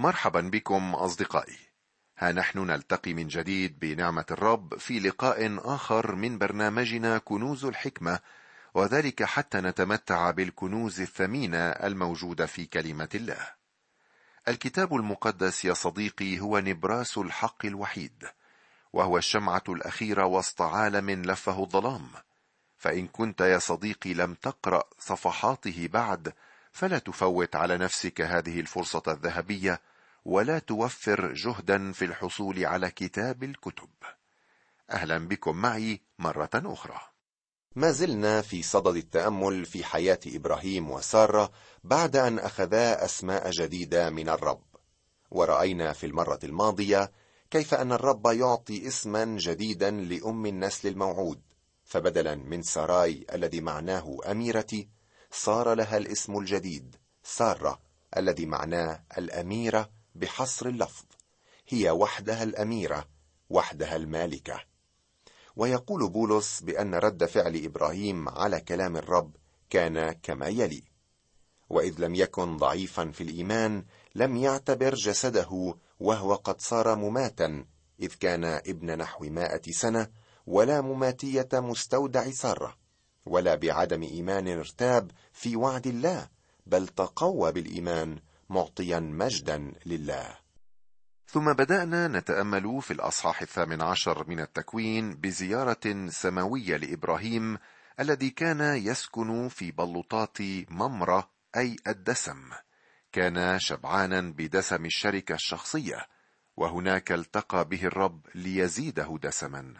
مرحبا بكم أصدقائي. ها نحن نلتقي من جديد بنعمة الرب في لقاء آخر من برنامجنا كنوز الحكمة وذلك حتى نتمتع بالكنوز الثمينه الموجودة في كلمة الله. الكتاب المقدس يا صديقي هو نبراس الحق الوحيد وهو الشمعة الأخيرة وسط عالم لفه الظلام. فإن كنت يا صديقي لم تقرأ صفحاته بعد فلا تفوت على نفسك هذه الفرصة الذهبية ولا توفر جهدا في الحصول على كتاب الكتب. أهلا بكم معي مرة أخرى. ما زلنا في صدد التأمل في حياة إبراهيم وسارة بعد أن أخذا أسماء جديدة من الرب. ورأينا في المرة الماضية كيف أن الرب يعطي اسما جديدا لأم النسل الموعود فبدلا من ساراي الذي معناه أميرتي صار لها الاسم الجديد سارة الذي معناه الأميرة بحصر اللفظ. هي وحدها الأميرة وحدها المالكة. ويقول بولس بأن رد فعل إبراهيم على كلام الرب كان كما يلي. وإذ لم يكن ضعيفا في الإيمان لم يعتبر جسده وهو قد صار مماتا إذ كان ابن نحو مائة سنة ولا مماتية مستودع سارة. ولا بعدم إيمان ارتاب في وعد الله بل تقوى بالإيمان معطيا مجدا لله. ثم بدأنا نتأمل في الأصحاح الثامن عشر من التكوين بزيارة سماوية لإبراهيم الذي كان يسكن في بلوطات ممرة أي الدسم. كان شبعانا بدسم الشركة الشخصية وهناك التقى به الرب ليزيده دسما.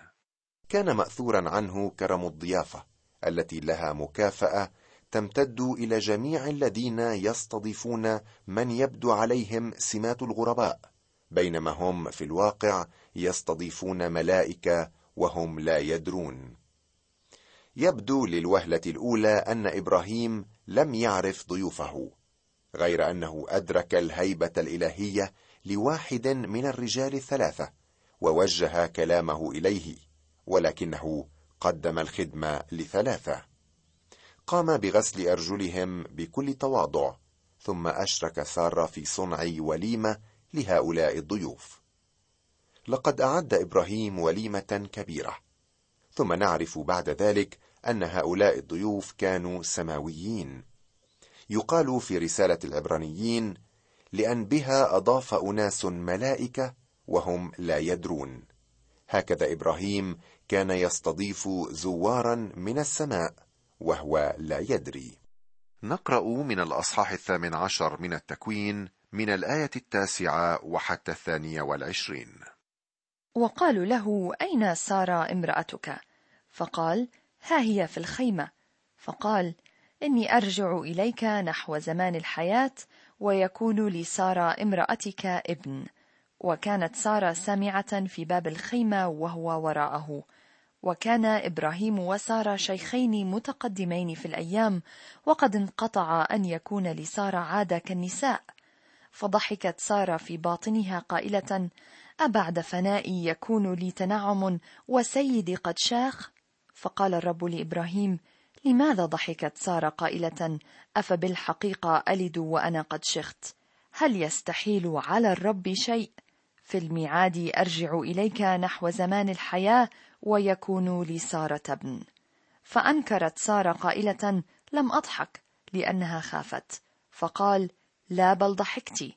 كان ماثورا عنه كرم الضيافة التي لها مكافأة تمتد إلى جميع الذين يستضيفون من يبدو عليهم سمات الغرباء بينما هم في الواقع يستضيفون ملائكة وهم لا يدرون. يبدو للوهلة الأولى أن إبراهيم لم يعرف ضيوفه غير أنه أدرك الهيبة الإلهية لواحد من الرجال الثلاثة ووجه كلامه إليه ولكنه قدم الخدمة لثلاثة. قام بغسل أرجلهم بكل تواضع ثم أشرك سارة في صنع وليمة لهؤلاء الضيوف. لقد أعد إبراهيم وليمة كبيرة. ثم نعرف بعد ذلك أن هؤلاء الضيوف كانوا سماويين. يقال في رسالة العبرانيين لأن بها أضاف أناس ملائكة وهم لا يدرون. هكذا إبراهيم كان يستضيف زوارا من السماء وهو لا يدري. نقرأ من الأصحاح الثامن عشر من التكوين من الآية التاسعة وحتى الثانية والعشرين. وقالوا له أين سارة امرأتك؟ فقال ها هي في الخيمة. فقال إني أرجع إليك نحو زمان الحياة ويكون لساره امرأتك ابن. وكانت سارة سامعة في باب الخيمة وهو وراءه. وكان إبراهيم وسارة شيخين متقدمين في الأيام وقد انقطع أن يكون لسارة عادة كالنساء. فضحكت سارة في باطنها قائلة أبعد فنائي يكون لي تنعم وسيدي قد شاخ؟ فقال الرب لإبراهيم لماذا ضحكت سارة قائلة أفبالحقيقة ألد وأنا قد شخت؟ هل يستحيل على الرب شيء؟ في الميعاد أرجع إليك نحو زمان الحياة ويكون لساره ابن. فأنكرت سارة قائلة لم أضحك لأنها خافت. فقال لا بل ضحكت.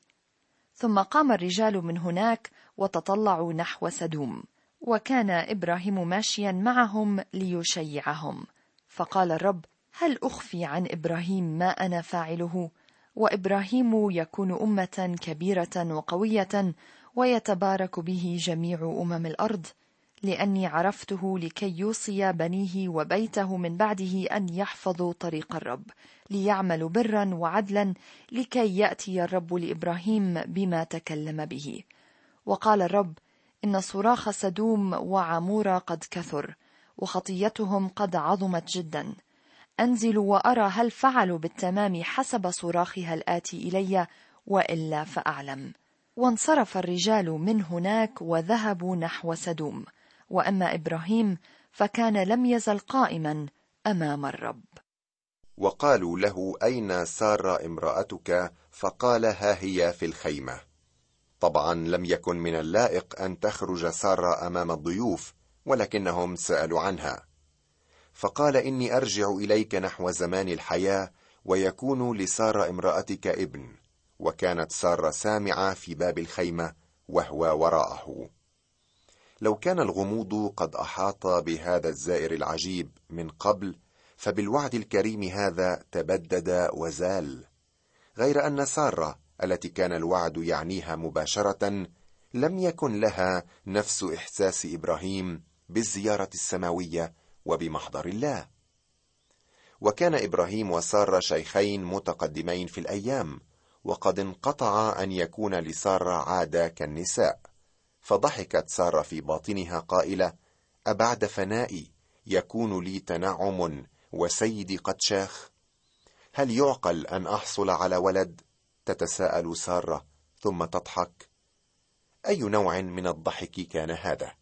ثم قام الرجال من هناك وتطلعوا نحو سدوم. وكان إبراهيم ماشيا معهم ليشيعهم. فقال الرب هل أخفي عن إبراهيم ما أنا فاعله؟ وإبراهيم يكون أمة كبيرة وقوية ويتبارك به جميع أمم الأرض. لأني عرفته لكي يوصي بنيه وبيته من بعده أن يحفظوا طريق الرب ليعملوا برا وعدلا لكي يأتي الرب لإبراهيم بما تكلم به. وقال الرب إن صراخ سدوم وعمورة قد كثر وخطيتهم قد عظمت جدا. أنزل وأرى هل فعلوا بالتمام حسب صراخها الآتي إلي وإلا فأعلم. وانصرف الرجال من هناك وذهبوا نحو سدوم. وأما إبراهيم فكان لم يزل قائما أمام الرب. وقالوا له أين سارة امرأتك؟ فقال ها هي في الخيمة. طبعا لم يكن من اللائق أن تخرج سارة أمام الضيوف ولكنهم سألوا عنها. فقال إني أرجع إليك نحو زمان الحياة ويكون لسارة امرأتك ابن. وكانت سارة سامعة في باب الخيمة وهو وراءه. لو كان الغموض قد أحاط بهذا الزائر العجيب من قبل فبالوعد الكريم هذا تبدد وزال. غير أن سارة التي كان الوعد يعنيها مباشرة لم يكن لها نفس إحساس إبراهيم بالزيارة السماوية وبمحضر الله. وكان إبراهيم وسارة شيخين متقدمين في الأيام وقد انقطع أن يكون لسارة عادة كالنساء. فضحكت سارة في باطنها قائلة أبعد فنائي يكون لي تنعم وسيدي قد شاخ. هل يعقل أن أحصل على ولد؟ تتساءل سارة ثم تضحك. أي نوع من الضحك كان هذا؟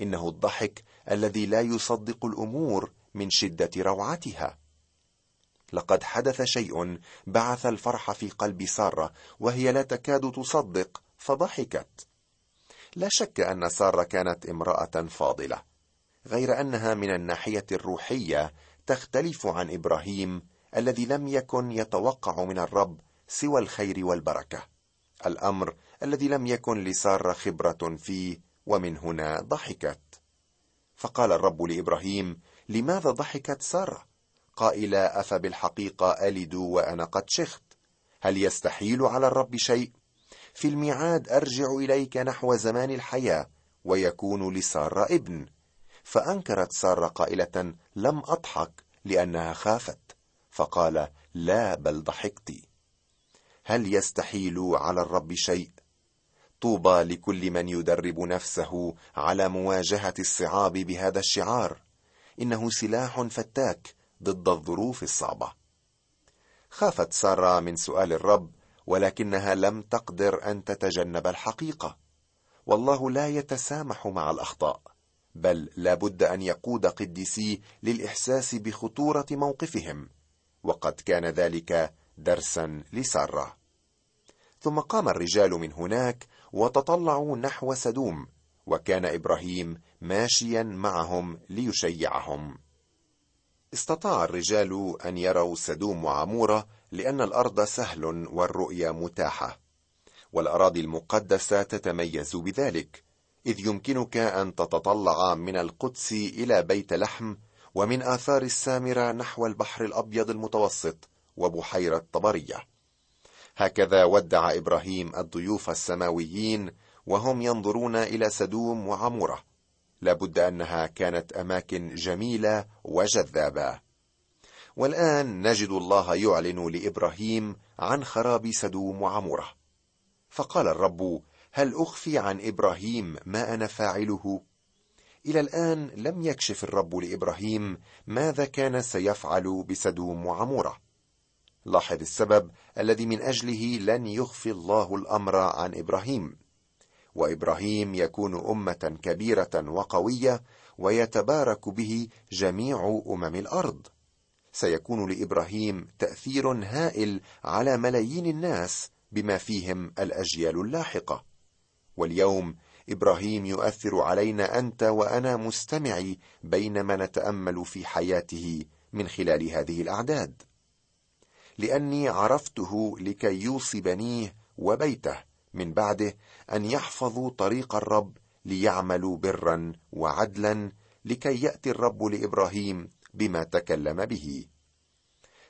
إنه الضحك الذي لا يصدق الأمور من شدة روعتها. لقد حدث شيء بعث الفرح في قلب سارة وهي لا تكاد تصدق فضحكت. لا شك أن سارة كانت امرأة فاضلة غير أنها من الناحية الروحية تختلف عن إبراهيم الذي لم يكن يتوقع من الرب سوى الخير والبركة. الأمر الذي لم يكن لسارة خبرة فيه ومن هنا ضحكت. فقال الرب لإبراهيم لماذا ضحكت سارة؟ قائلا أفبالحقيقة ألد وأنا قد شخت. هل يستحيل على الرب شيء؟ في الميعاد أرجع إليك نحو زمان الحياة ويكون لساره ابن. فأنكرت سارة قائلة لم أضحك لأنها خافت. فقال لا بل ضحكت. هل يستحيل على الرب شيء؟ طوبى لكل من يدرب نفسه على مواجهة الصعاب بهذا الشعار. إنه سلاح فتاك ضد الظروف الصعبة. خافت سارة من سؤال الرب ولكنها لم تقدر أن تتجنب الحقيقة. والله لا يتسامح مع الأخطاء بل لا بد أن يقود قديسيه للإحساس بخطورة موقفهم وقد كان ذلك درسا لسارة. ثم قام الرجال من هناك وتطلعوا نحو سدوم وكان إبراهيم ماشيا معهم ليشيعهم. استطاع الرجال أن يروا سدوم وعمورة لأن الأرض سهل والرؤيه متاحة والأراضي المقدسة تتميز بذلك إذ يمكنك أن تتطلع من القدس إلى بيت لحم ومن آثار السامرة نحو البحر الأبيض المتوسط وبحيرة طبريه هكذا ودع إبراهيم الضيوف السماويين وهم ينظرون إلى سدوم وعمورة. لابد أنها كانت أماكن جميلة وجذابة. والآن نجد الله يعلن لإبراهيم عن خراب سدوم وعمورة. فقال الرب هل أخفي عن إبراهيم ما أنا فاعله؟ إلى الآن لم يكشف الرب لإبراهيم ماذا كان سيفعل بسدوم وعمورة. لاحظ السبب الذي من أجله لن يخفي الله الأمر عن إبراهيم. وإبراهيم يكون أمة كبيرة وقوية ويتبارك به جميع أمم الأرض. سيكون لإبراهيم تأثير هائل على ملايين الناس بما فيهم الأجيال اللاحقة. واليوم إبراهيم يؤثر علينا أنت وأنا مستمعي بينما نتأمل في حياته من خلال هذه الأعداد. لأني عرفته لكي يوصي بنيه وبيته. من بعده أن يحفظوا طريق الرب ليعملوا برا وعدلا لكي يأتي الرب لإبراهيم بما تكلم به.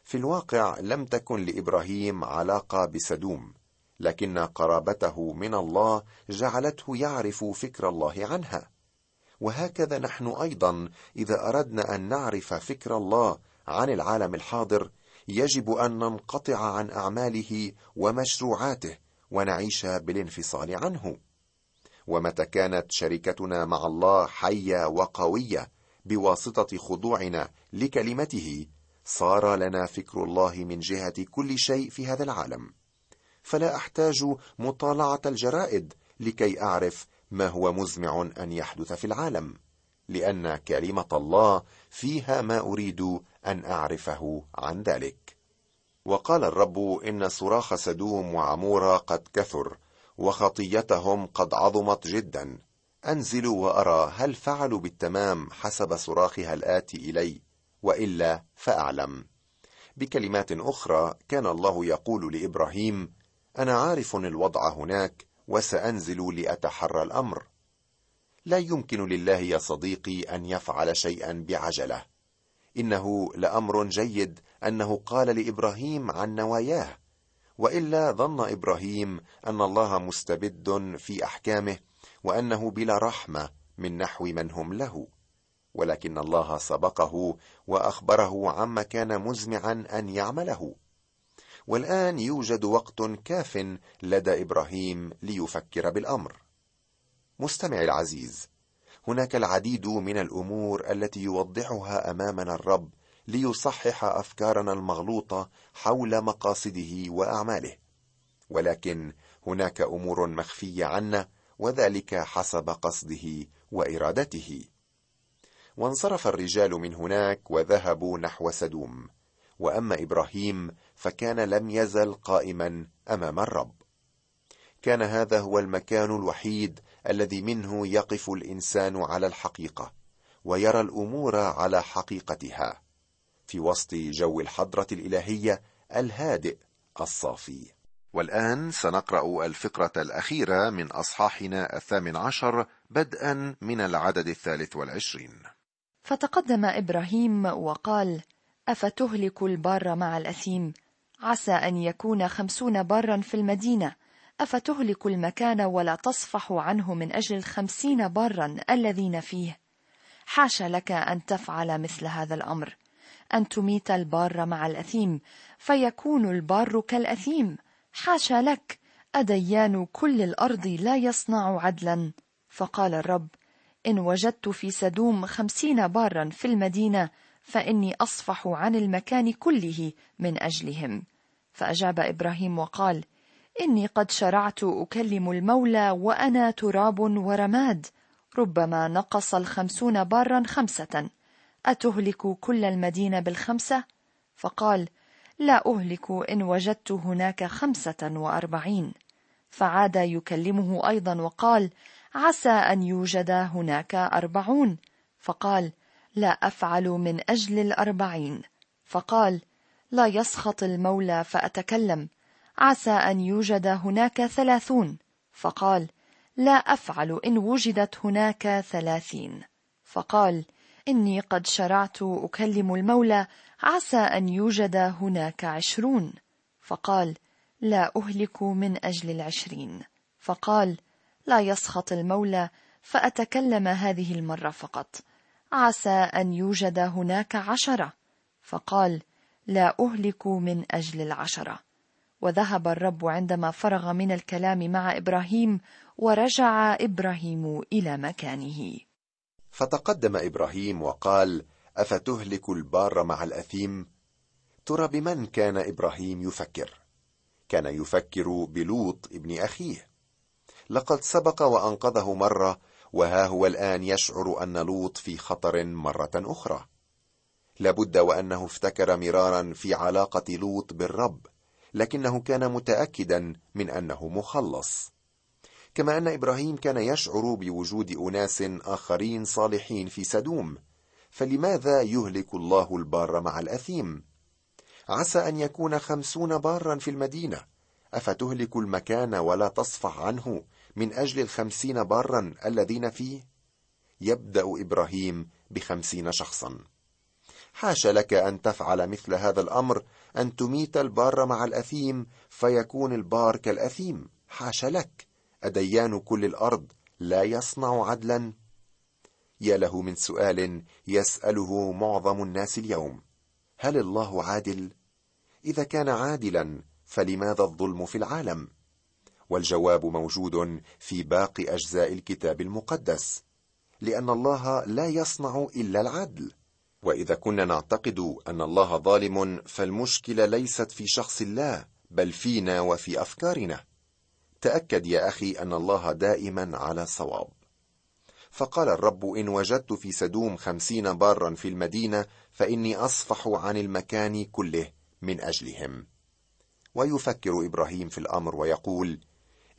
في الواقع لم تكن لإبراهيم علاقة بسدوم لكن قرابته من الله جعلته يعرف فكر الله عنها. وهكذا نحن أيضا إذا أردنا أن نعرف فكر الله عن العالم الحاضر يجب أن ننقطع عن أعماله ومشروعاته. ونعيش بالانفصال عنه. ومتى كانت شركتنا مع الله حية وقوية بواسطة خضوعنا لكلمته صار لنا فكر الله من جهة كل شيء في هذا العالم. فلا أحتاج مطالعة الجرائد لكي أعرف ما هو مزمع أن يحدث في العالم لأن كلمة الله فيها ما أريد أن أعرفه عن ذلك. وقال الرب إن صراخ سدوم وعمورة قد كثر وخطيتهم قد عظمت جدا. أنزل وأرى هل فعلوا بالتمام حسب صراخها الآتي إلي وإلا فأعلم. بكلمات أخرى كان الله يقول لإبراهيم أنا عارف الوضع هناك وسأنزل لأتحرى الأمر. لا يمكن لله يا صديقي أن يفعل شيئا بعجلة. إنه لأمر جيد أنه قال لإبراهيم عن نواياه وإلا ظن إبراهيم أن الله مستبد في أحكامه وأنه بلا رحمة من نحو من هم له. ولكن الله سبقه وأخبره عما كان مزمعا أن يعمله. والآن يوجد وقت كاف لدى إبراهيم ليفكر بالأمر. مستمعي العزيز هناك العديد من الأمور التي يوضحها أمامنا الرب ليصحح أفكارنا المغلوطة حول مقاصده وأعماله. ولكن هناك أمور مخفية عنا وذلك حسب قصده وإرادته. وانصرف الرجال من هناك وذهبوا نحو سدوم. وأما إبراهيم فكان لم يزل قائما أمام الرب. كان هذا هو المكان الوحيد الذي منه يقف الإنسان على الحقيقة ويرى الأمور على حقيقتها في وسط جو الحضرة الإلهية الهادئ الصافي. والآن سنقرأ الفقرة الأخيرة من أصحاحنا الثامن عشر بدءا من العدد الثالث والعشرين. فتقدم إبراهيم وقال أفتهلك البار مع الأثيم؟ عسى أن يكون خمسون بارا في المدينة. أفتهلك المكان ولا تصفح عنه من أجل الخمسين بارا الذين فيه؟ حاش لك أن تفعل مثل هذا الأمر. أن تميت البار مع الأثيم فيكون البار كالأثيم. حاشا لك أديان كل الأرض لا يصنع عدلا. فقال الرب إن وجدت في سدوم خمسين بارا في المدينة فإني أصفح عن المكان كله من أجلهم. فأجاب إبراهيم وقال إني قد شرعت أكلم المولى وأنا تراب ورماد. ربما نقص الخمسون بارا خمسة. أتهلك كل المدينة بالخمسة؟ فقال لا أهلك إن وجدت هناك خمسة وأربعين. فعاد يكلمه أيضا وقال عسى أن يوجد هناك أربعون. فقال لا أفعل من أجل الأربعين. فقال لا يسخط المولى فأتكلم. عسى أن يوجد هناك ثلاثون. فقال لا أفعل إن وجدت هناك ثلاثين. فقال إني قد شرعت أكلم المولى عسى أن يوجد هناك عشرون. فقال لا أهلك من أجل العشرين. فقال لا يسخط المولى فأتكلم هذه المرة فقط. عسى أن يوجد هناك عشرة. فقال لا أهلك من أجل العشرة. وذهب الرب عندما فرغ من الكلام مع إبراهيم ورجع إبراهيم إلى مكانه. فتقدم إبراهيم وقال أفتهلك البار مع الأثيم؟ ترى بمن كان إبراهيم يفكر؟ كان يفكر بلوط ابن أخيه. لقد سبق وأنقذه مرة وها هو الآن يشعر أن لوط في خطر مرة أخرى. لابد وأنه افتكر مرارا في علاقة لوط بالرب لكنه كان متأكدا من أنه مخلص. كما أن إبراهيم كان يشعر بوجود أناس آخرين صالحين في سدوم فلماذا يهلك الله البار مع الأثيم؟ عسى أن يكون خمسون بارا في المدينة. أفتهلك المكان ولا تصفح عنه من أجل الخمسين بارا الذين فيه؟ يبدأ إبراهيم بخمسين شخصا. حاش لك أن تفعل مثل هذا الأمر أن تميت البار مع الأثيم فيكون البار كالأثيم. حاش لك. أديان كل الأرض لا يصنع عدلا. يا له من سؤال يسأله معظم الناس اليوم. هل الله عادل؟ إذا كان عادلا فلماذا الظلم في العالم؟ والجواب موجود في باقي أجزاء الكتاب المقدس لأن الله لا يصنع إلا العدل. وإذا كنا نعتقد أن الله ظالم فالمشكلة ليست في شخص الله بل فينا وفي أفكارنا. تأكد يا أخي أن الله دائما على صواب. فقال الرب إن وجدت في سدوم خمسين بارا في المدينة فإني أصفح عن المكان كله من أجلهم. ويفكر إبراهيم في الأمر ويقول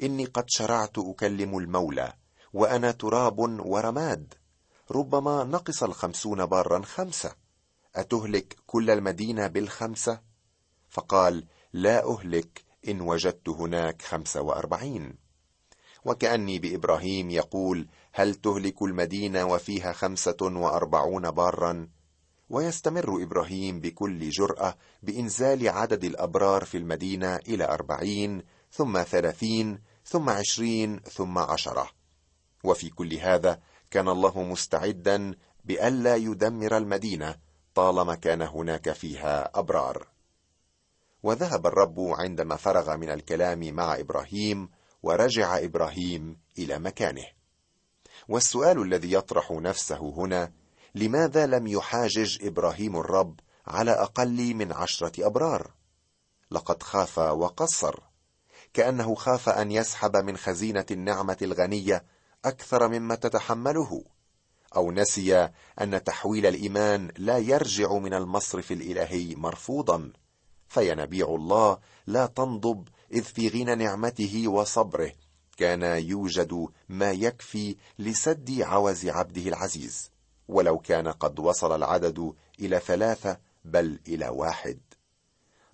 إني قد شرعت أكلم المولى وأنا تراب ورماد. ربما نقص الخمسون بارا خمسة. أتهلك كل المدينة بالخمسة؟ فقال لا أهلك إن وجدت هناك خمسة وأربعين. وكأني بإبراهيم يقول هل تهلك المدينة وفيها خمسة وأربعون بارا؟ ويستمر إبراهيم بكل جرأة بإنزال عدد الأبرار في المدينة إلى أربعين ثم ثلاثين ثم عشرين ثم عشرة. وفي كل هذا كان الله مستعدا بألا يدمر المدينة طالما كان هناك فيها أبرار. وذهب الرب عندما فرغ من الكلام مع إبراهيم ورجع إبراهيم إلى مكانه. والسؤال الذي يطرح نفسه هنا لماذا لم يحاجج إبراهيم الرب على أقل من عشرة أبرار؟ لقد خاف وقصر كأنه خاف أن يسحب من خزينة النعمة الغنية أكثر مما تتحمله أو نسي أن تحويل الإيمان لا يرجع من المصرف الإلهي مرفوضا فينبيع الله لا تنضب إذ في غنى نعمته وصبره كان يوجد ما يكفي لسد عوز عبده العزيز ولو كان قد وصل العدد إلى ثلاثة بل إلى واحد.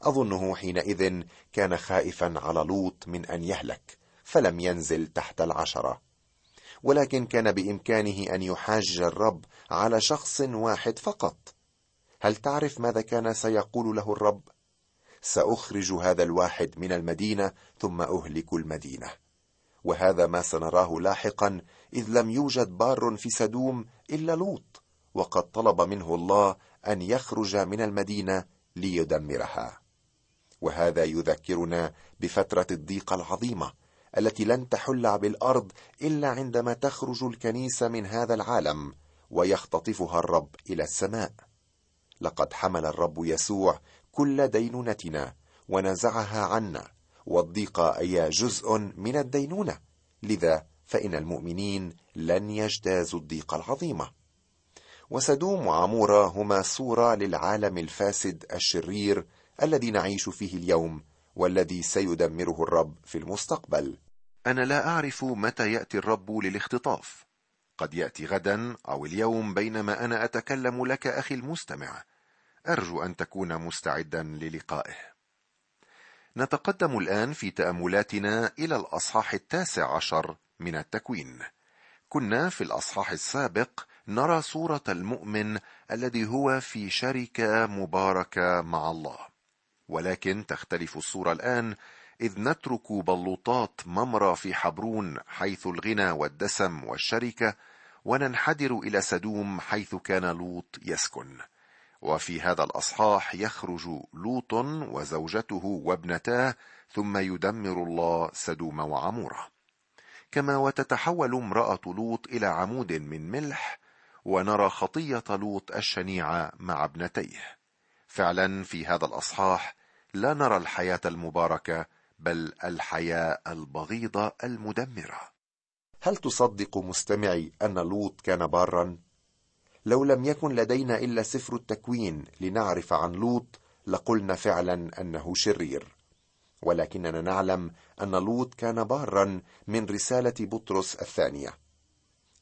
أظنه حينئذ كان خائفا على لوط من أن يهلك فلم ينزل تحت العشرة. ولكن كان بإمكانه أن يحاج الرب على شخص واحد فقط. هل تعرف ماذا كان سيقول له الرب؟ سأخرج هذا الواحد من المدينة ثم أهلك المدينة. وهذا ما سنراه لاحقا إذ لم يوجد بار في سدوم إلا لوط وقد طلب منه الله أن يخرج من المدينة ليدمرها. وهذا يذكرنا بفترة الضيق العظيمة التي لن تحل بالأرض إلا عندما تخرج الكنيسه من هذا العالم ويختطفها الرب إلى السماء. لقد حمل الرب يسوع كل دينونتنا ونزعها عنا والضيق اي جزء من الدينونة. لذا فإن المؤمنين لن يجتازوا الضيق العظيمه وسدوم وعموره هما صورة للعالم الفاسد الشرير الذي نعيش فيه اليوم والذي سيدمره الرب في المستقبل. أنا لا أعرف متى يأتي الرب للاختطاف. قد يأتي غدا أو اليوم بينما أنا أتكلم لك أخي المستمع. أرجو أن تكون مستعدا للقائه. نتقدم الآن في تأملاتنا إلى الأصحاح التاسع عشر من التكوين. كنا في الأصحاح السابق نرى صورة المؤمن الذي هو في شركة مباركة مع الله. ولكن تختلف الصورة الآن إذ نترك بلوطات ممرة في حبرون حيث الغنى والدسم والشركة وننحدر إلى سدوم حيث كان لوط يسكن. وفي هذا الأصحاح يخرج لوط وزوجته وابنتاه ثم يدمر الله سدوم وعمورة. كما وتتحول امرأة لوط إلى عمود من ملح ونرى خطية لوط الشنيعة مع ابنتيه. فعلا في هذا الأصحاح لا نرى الحياة المباركة بل الحياة البغيضة المدمرة. هل تصدق مستمعي أن لوط كان بارا؟ لو لم يكن لدينا إلا سفر التكوين لنعرف عن لوط لقلنا فعلا أنه شرير. ولكننا نعلم أن لوط كان بارا من رسالة بطرس الثانية.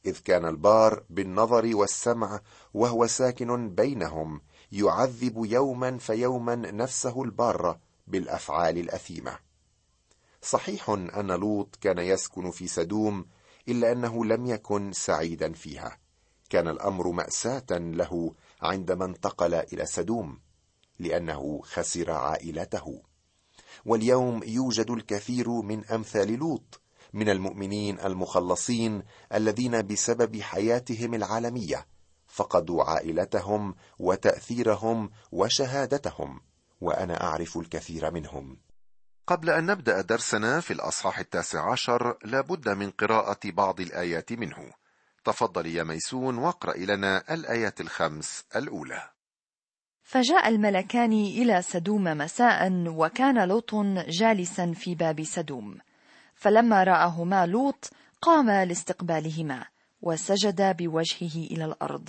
إذ كان البار بالنظر والسمع وهو ساكن بينهم يعذب يوما فيوما نفسه الباره بالأفعال الأثيمة. صحيح أن لوط كان يسكن في سدوم إلا أنه لم يكن سعيدا فيها. كان الأمر مأساة له عندما انتقل إلى سدوم لأنه خسر عائلته. واليوم يوجد الكثير من أمثال لوط من المؤمنين المخلصين الذين بسبب حياتهم العالمية فقدوا عائلتهم وتأثيرهم وشهادتهم وأنا أعرف الكثير منهم. قبل أن نبدأ درسنا في الأصحاح التاسع عشر لابد من قراءة بعض الآيات منه. تفضل يا ميسون واقرأ لنا الآيات الخمس الأولى. فجاء الملكان إلى سدوم مساء وكان لوط جالسا في باب سدوم. فلما رآهما لوط قام لاستقبالهما. وسجد بوجهه إلى الأرض.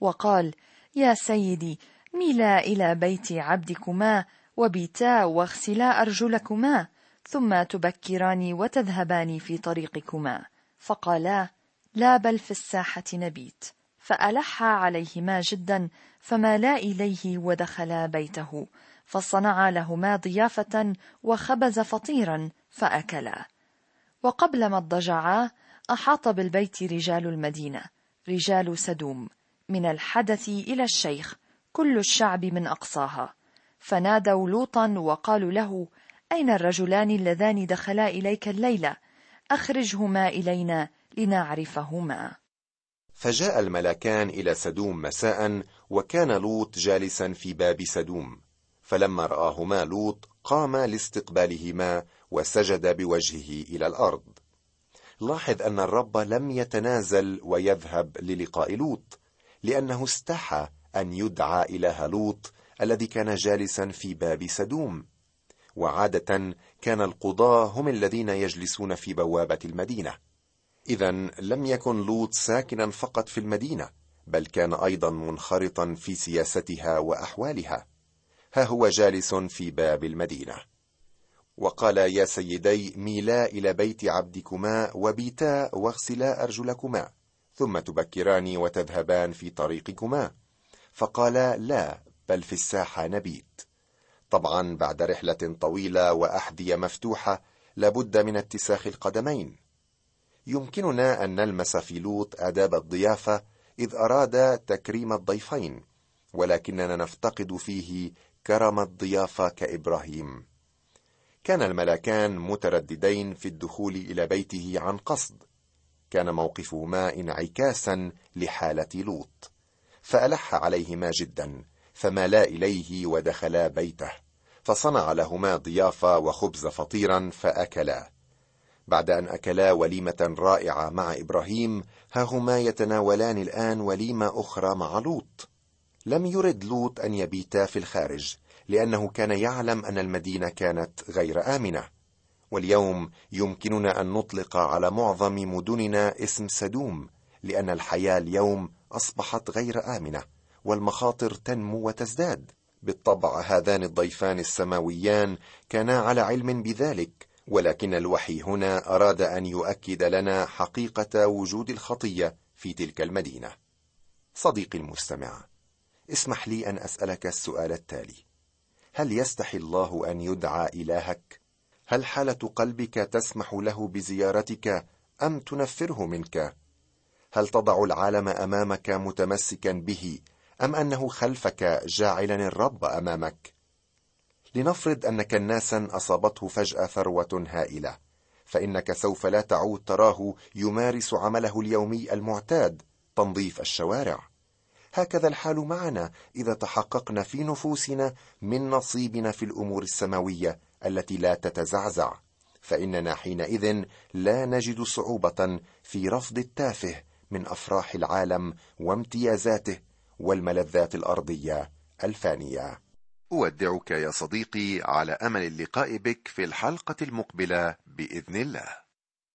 وقال يا سيدي ميلا إلى بيت عبدكما وبيتا واغسلا أرجلكما ثم تبكران وتذهبان في طريقكما. فقالا لا بل في الساحة نبيت. فألحا عليهما جدا فمالا إليه ودخلا بيته. فصنعا لهما ضيافة وخبز فطيرا فأكلا. وقبل ما اضطجعا أحاط بالبيت رجال المدينة رجال سدوم من الحدث إلى الشيخ كل الشعب من أقصاها. فنادوا لوطا وقالوا له أين الرجلان اللذان دخلا إليك الليلة؟ أخرجهما إلينا لنعرفهما. فجاء الملكان إلى سدوم مساء وكان لوط جالسا في باب سدوم. فلما رآهما لوط قام لاستقبالهما وسجد بوجهه إلى الأرض. لاحظ أن الرب لم يتنازل ويذهب للقاء لوط لأنه استحى أن يدعى إله لوط الذي كان جالسا في باب سدوم. وعادة كان القضاة هم الذين يجلسون في بوابة المدينة. إذا لم يكن لوط ساكنا فقط في المدينة بل كان أيضا منخرطا في سياستها وأحوالها. ها هو جالس في باب المدينة. وقال يا سيدي ميلا إلى بيت عبدكما وبيتا واغسلا أرجلكما ثم تبكران وتذهبان في طريقكما. فقالا لا بل في الساحة نبيت. طبعا بعد رحلة طويلة وأحذية مفتوحة لابد من اتساخ القدمين. يمكننا أن نلمس في لوط آداب الضيافة إذ أراد تكريم الضيفين ولكننا نفتقد فيه كرم الضيافة كإبراهيم. كان الملكان مترددين في الدخول إلى بيته عن قصد. كان موقفهما انعكاسا لحالة لوط. فألح عليهما جدا فمالا إليه ودخلا بيته. فصنع لهما ضيافة وخبز فطيرا فأكلا. بعد أن أكلا وليمة رائعة مع إبراهيم ها هما يتناولان الآن وليمة أخرى مع لوط. لم يرد لوط أن يبيتا في الخارج. لأنه كان يعلم أن المدينة كانت غير آمنة. واليوم يمكننا أن نطلق على معظم مدننا اسم سدوم لأن الحياة اليوم أصبحت غير آمنة والمخاطر تنمو وتزداد. بالطبع هذان الضيفان السماويان كانا على علم بذلك ولكن الوحي هنا أراد أن يؤكد لنا حقيقة وجود الخطية في تلك المدينة. صديقي المستمع اسمح لي أن أسألك السؤال التالي. هل يستحي الله أن يدعى إلهك؟ هل حالة قلبك تسمح له بزيارتك أم تنفره منك؟ هل تضع العالم أمامك متمسكا به أم أنه خلفك جاعلا الرب أمامك؟ لنفرض ان كناسا أصابته فجأة ثروة هائلة فإنك سوف لا تعود تراه يمارس عمله اليومي المعتاد تنظيف الشوارع. هكذا الحال معنا إذا تحققنا في نفوسنا من نصيبنا في الأمور السماوية التي لا تتزعزع. فإننا حينئذ لا نجد صعوبة في رفض التافه من أفراح العالم وامتيازاته والملذات الأرضية الفانية. أودعك يا صديقي على أمل اللقاء بك في الحلقة المقبلة بإذن الله.